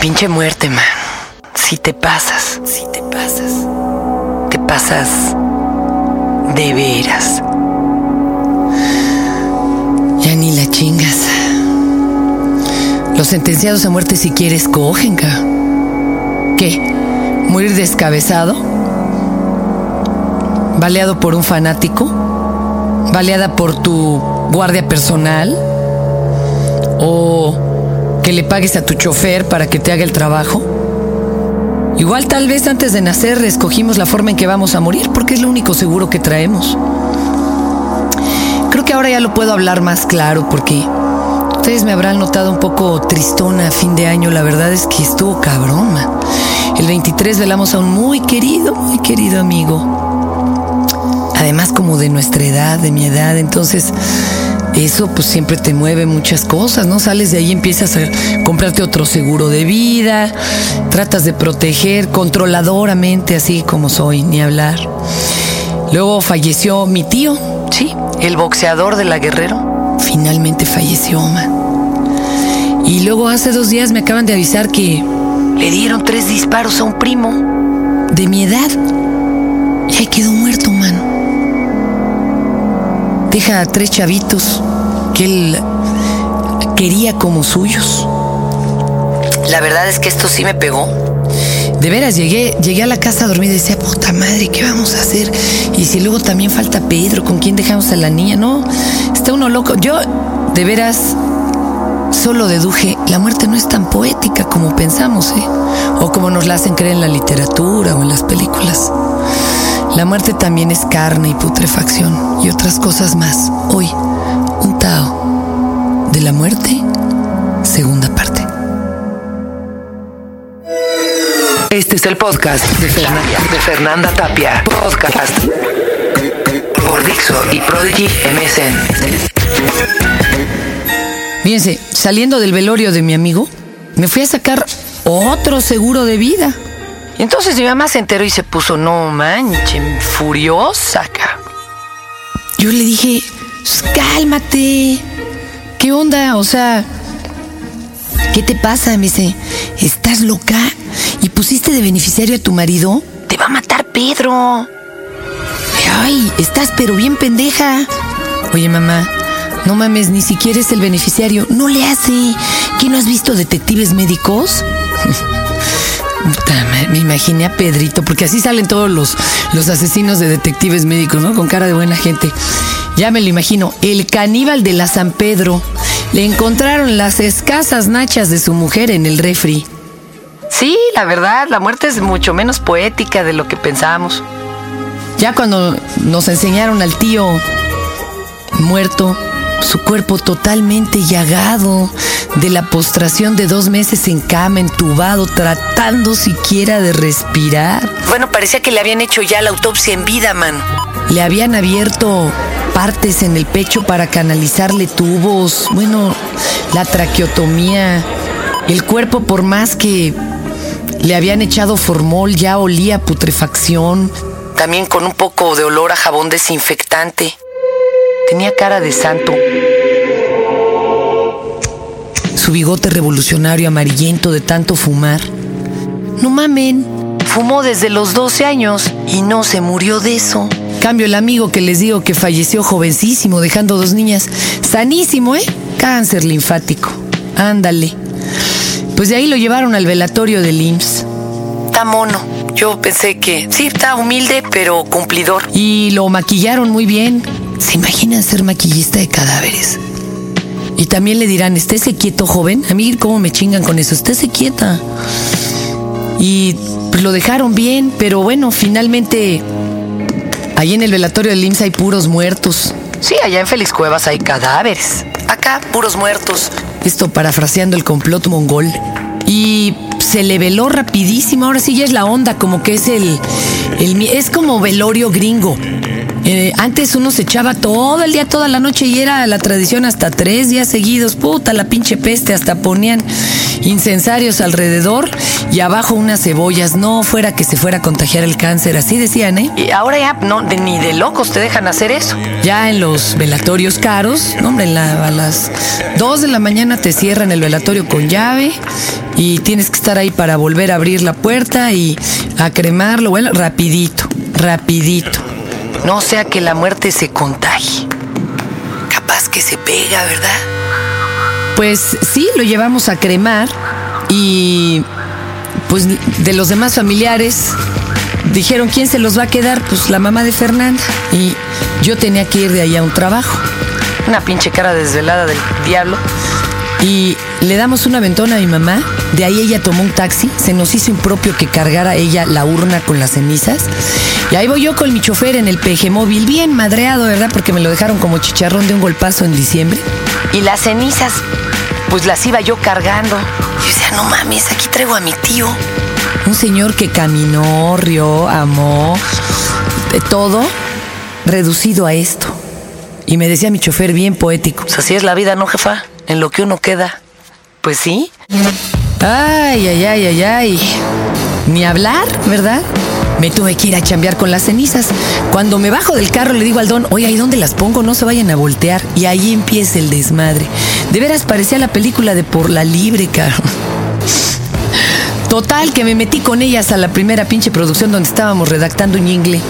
pinche muerte, man. Si te pasas, si te pasas. Te pasas de veras. Ya ni la chingas. Los sentenciados a muerte si quieres cogen, ca. ¿Qué? ¿Morir descabezado? ¿Baleado por un fanático? ¿Baleada por tu guardia personal? ¿O que le pagues a tu chofer para que te haga el trabajo? Igual tal vez antes de nacer escogimos la forma en que vamos a morir porque es lo único seguro que traemos. Creo que ahora ya lo puedo hablar más claro porque ustedes me habrán notado un poco tristona a fin de año. La verdad es que estuvo cabrón. El 23 velamos a un muy querido, muy querido amigo. Además como de nuestra edad, de mi edad. Entonces eso pues siempre te mueve muchas cosas, ¿no? Sales de ahí, empiezas a comprarte otro seguro de vida, tratas de proteger controladoramente, así como soy, ni hablar. Luego falleció mi tío, sí, el boxeador de la Guerrero. Finalmente falleció, man. Y luego hace dos días me acaban de avisar que le dieron tres disparos a un primo de mi edad. Y ahí quedó muerto, man deja a tres chavitos que él quería como suyos. La verdad es que esto sí me pegó. De veras, llegué, llegué a la casa a dormir y decía, puta madre, ¿qué vamos a hacer? Y si luego también falta Pedro, ¿con quién dejamos a la niña? No, está uno loco. Yo, de veras, solo deduje, la muerte no es tan poética como pensamos, ¿eh? O como nos la hacen creer en la literatura o en las películas. La muerte también es carne y putrefacción y otras cosas más. Hoy, de la muerte, segunda parte. Este es el podcast de Fernanda, de Fernanda Tapia. Podcast por Dixo y Prodigy MSN. Fíjense, saliendo del velorio de mi amigo, me fui a sacar otro seguro de vida. Y entonces mi mamá se enteró y se puso, no manches, furiosa acá. Yo le dije, pues, cálmate. ¿Qué onda? O sea, ¿qué te pasa? Me dice, ¿estás loca? ¿Y pusiste de beneficiario a tu marido? Te va a matar Pedro. Ay, estás pero bien pendeja. Oye, mamá, no mames, ni siquiera es el beneficiario. No le hace. ¿Qué no has visto detectives médicos? Me imaginé a Pedrito, porque así salen todos los, los asesinos de detectives médicos, ¿no? Con cara de buena gente. Ya me lo imagino. El caníbal de la San Pedro. Le encontraron las escasas nachas de su mujer en el refri. Sí, la verdad, la muerte es mucho menos poética de lo que pensábamos. Ya cuando nos enseñaron al tío muerto, su cuerpo totalmente llagado, de la postración de dos meses en cama, entubado, tratando siquiera de respirar. Bueno, parecía que le habían hecho ya la autopsia en vida, man. Le habían abierto partes en el pecho para canalizarle tubos, bueno, la traqueotomía. El cuerpo, por más que le habían echado formol, ya olía putrefacción, también con un poco de olor a jabón desinfectante. Tenía cara de santo. Su bigote revolucionario amarillento de tanto fumar. No mamen, fumó desde los 12 años y no se murió de eso. Cambio el amigo que les digo que falleció jovencísimo, dejando dos niñas. Sanísimo, ¿eh? Cáncer linfático. Ándale. Pues de ahí lo llevaron al velatorio del IMSS. Está mono. Yo pensé que sí, está humilde, pero cumplidor. Y lo maquillaron muy bien. ¿Se imaginan ser maquillista de cadáveres? Y también le dirán, estése quieto, joven. A mí, ¿cómo me chingan con eso? Estése quieta. Y pues lo dejaron bien, pero bueno, finalmente, ahí en el velatorio del IMSS hay puros muertos. Sí, allá en Félix Cuevas hay cadáveres. Acá, puros muertos. Esto parafraseando el complot mongol. Y se le veló rapidísimo. Ahora sí ya es la onda, como que es el, el. Es como velorio gringo. Eh, antes uno se echaba todo el día, toda la noche y era la tradición hasta tres días seguidos. Puta, la pinche peste, hasta ponían incensarios alrededor y abajo unas cebollas. No fuera que se fuera a contagiar el cáncer, así decían, ¿eh? Y ahora ya no, ni de locos te dejan hacer eso. Ya en los velatorios caros, no, hombre, a las dos de la mañana te cierran el velatorio con llave y tienes que estar ahí para volver a abrir la puerta y a cremarlo, bueno, rapidito, rapidito. No sea que la muerte se contagie. Capaz que se pega, ¿verdad? Pues sí, lo llevamos a cremar y pues de los demás familiares dijeron quién se los va a quedar, pues la mamá de Fernanda. Y yo tenía que ir de ahí a un trabajo. Una pinche cara desvelada del diablo. Y le damos una ventona a mi mamá. De ahí ella tomó un taxi. Se nos hizo impropio que cargara ella la urna con las cenizas. Y ahí voy yo con mi chofer en el PG móvil, bien madreado, ¿verdad? Porque me lo dejaron como chicharrón de un golpazo en diciembre. Y las cenizas, pues las iba yo cargando. Y yo decía, no mames, aquí traigo a mi tío. Un señor que caminó, rió, amó, de todo reducido a esto. Y me decía mi chofer bien poético. Pues así es la vida, ¿no, jefa? En lo que uno queda. Pues sí. Ay, ay, ay, ay, ay. Ni hablar, ¿verdad? Me tuve que ir a chambear con las cenizas. Cuando me bajo del carro le digo al don, oye, ¿y dónde las pongo? No se vayan a voltear. Y ahí empieza el desmadre. De veras parecía la película de Por la Libre, caro. Total, que me metí con ellas a la primera pinche producción donde estábamos redactando un inglés.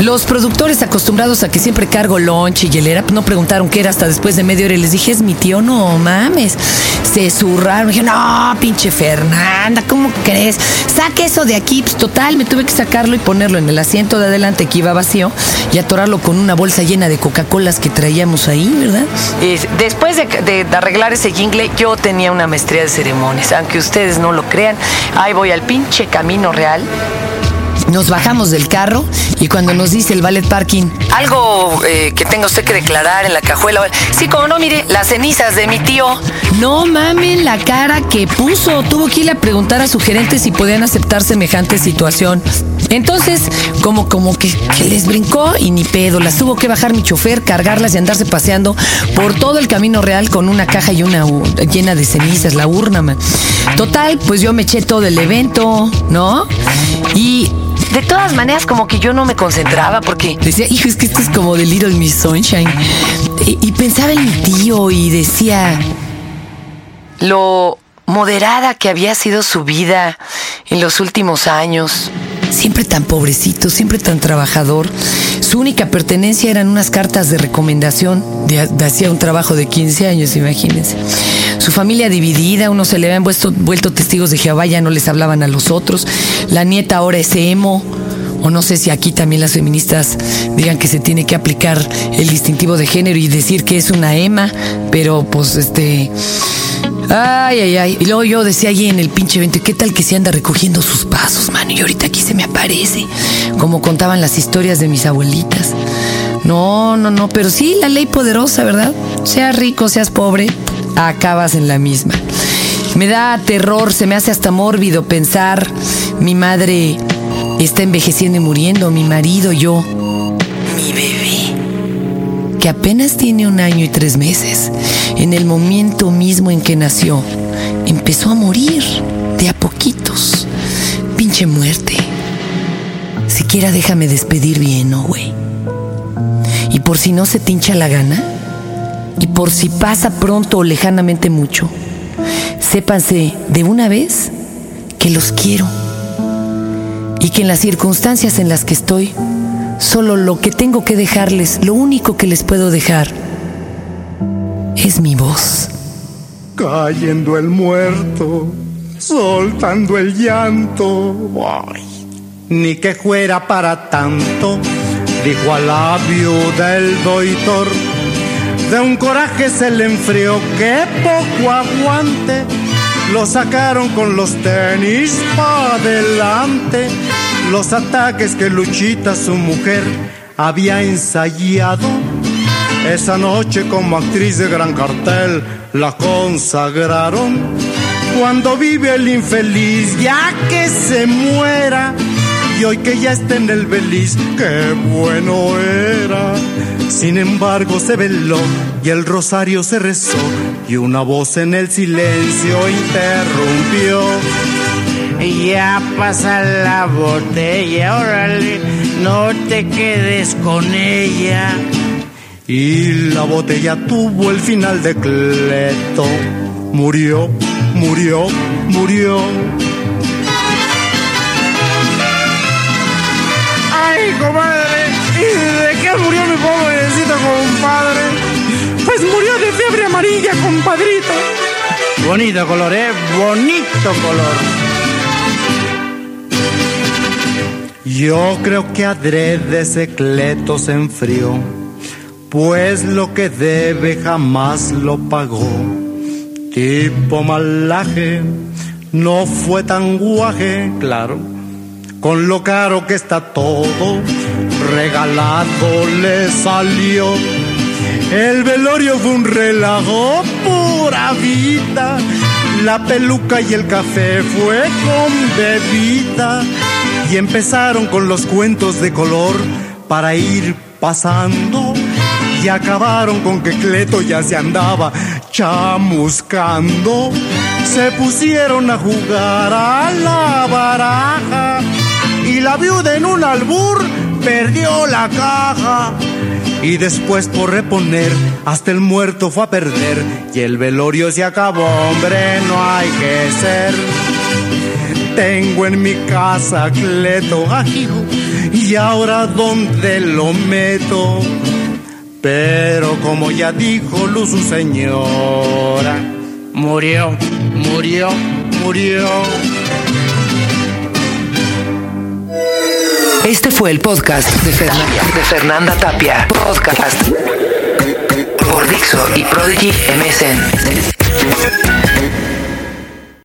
Los productores acostumbrados a que siempre cargo lunch y hielera, no preguntaron qué era hasta después de media hora y les dije, es mi tío, no mames. Se zurraron, dijeron, no, pinche Fernanda, ¿cómo crees? Saque eso de aquí, pues total, me tuve que sacarlo y ponerlo en el asiento de adelante que iba vacío y atorarlo con una bolsa llena de Coca-Colas que traíamos ahí, ¿verdad? después de, de arreglar ese jingle, yo tenía una maestría de ceremonias, aunque ustedes no lo crean, ahí voy al pinche camino real nos bajamos del carro y cuando nos dice el ballet parking, algo eh, que tenga usted que declarar en la cajuela. Sí, como no, mire, las cenizas de mi tío. No mamen la cara que puso. Tuvo que ir a preguntar a su gerente si podían aceptar semejante situación. Entonces, como, como que, les brincó y ni pedo. Las tuvo que bajar mi chofer, cargarlas y andarse paseando por todo el camino real con una caja y una llena de cenizas, la urna, man. Total, pues yo me eché todo el evento, ¿no? Y de todas maneras, como que yo no me concentraba porque decía, hijo, es que esto es como de Little Miss Sunshine. Y, pensaba en mi tío y decía lo moderada que había sido su vida en los últimos años. Siempre tan pobrecito, siempre tan trabajador. Su única pertenencia eran unas cartas de recomendación de, hacía un trabajo de 15 años, imagínense. Familia dividida, unos se le habían vuelto, vuelto testigos de Jehová, ya no les hablaban a los otros. La nieta ahora es emo. O no sé si aquí también las feministas digan que se tiene que aplicar el distintivo de género y decir que es una ema, pero pues este. Ay, ay, ay. Y luego yo decía allí en el pinche evento, ¿qué tal que se anda recogiendo sus pasos, mano? Y ahorita aquí se me aparece, como contaban las historias de mis abuelitas. No, no, no, pero sí, la ley poderosa, ¿verdad? Seas rico, seas pobre, acabas en la misma. Me da terror, se me hace hasta mórbido pensar, mi madre está envejeciendo y muriendo, mi marido, yo, mi bebé, que apenas tiene un año y tres meses, en el momento mismo en que nació, empezó a morir de a poquitos. Pinche muerte. Siquiera déjame despedir bien, ¿no, güey? Y por si no se te hincha la gana, y por si pasa pronto o lejanamente mucho, sépanse de una vez que los quiero. Y que en las circunstancias en las que estoy, solo lo que tengo que dejarles, lo único que les puedo dejar, es mi voz. Cayendo el muerto, soltando el llanto, ni que fuera para tanto, dijo al labio del doitor de un coraje se le enfrió que poco aguante. Lo sacaron con los tenis para adelante. Los ataques que Luchita, su mujer, había ensayado. Esa noche como actriz de gran cartel la consagraron. Cuando vive el infeliz, ya que se muera, Y hoy que ya está en el beliz, qué bueno era. Sin embargo se veló y el rosario se rezó y una voz en el silencio interrumpió. Ya pasa la botella, órale, no te quedes con ella. Y la botella tuvo el final de Cleto. Murió, murió, murió. Ay, comadre, ¿y de qué murió mi pobrecito compadre? Pues murió de fiebre amarilla, compadrito. Bonito color, ¿eh? Bonito color. Yo creo que adrede ese Cleto se enfrió, pues lo que debe jamás lo pagó. Tipo malaje, no fue tan guaje, claro, con lo caro que está todo, regalado le salió. El velorio fue un relajo, pura vida. La peluca y el café fue con bebida y empezaron con los cuentos de color para ir pasando y acabaron con que Cleto ya se andaba chamuscando. Se pusieron a jugar a la baraja y la viuda en un albur perdió la caja. Y después por reponer, hasta el muerto fue a perder. Y el velorio se acabó, hombre, no hay que ser. Tengo en mi casa Cleto ajijo y ahora dónde lo meto. Pero como ya dijo Luz su señora, murió, murió, murió. Este fue el podcast de Fernanda, Tapia. Podcast por Dixo y Prodigy MSN.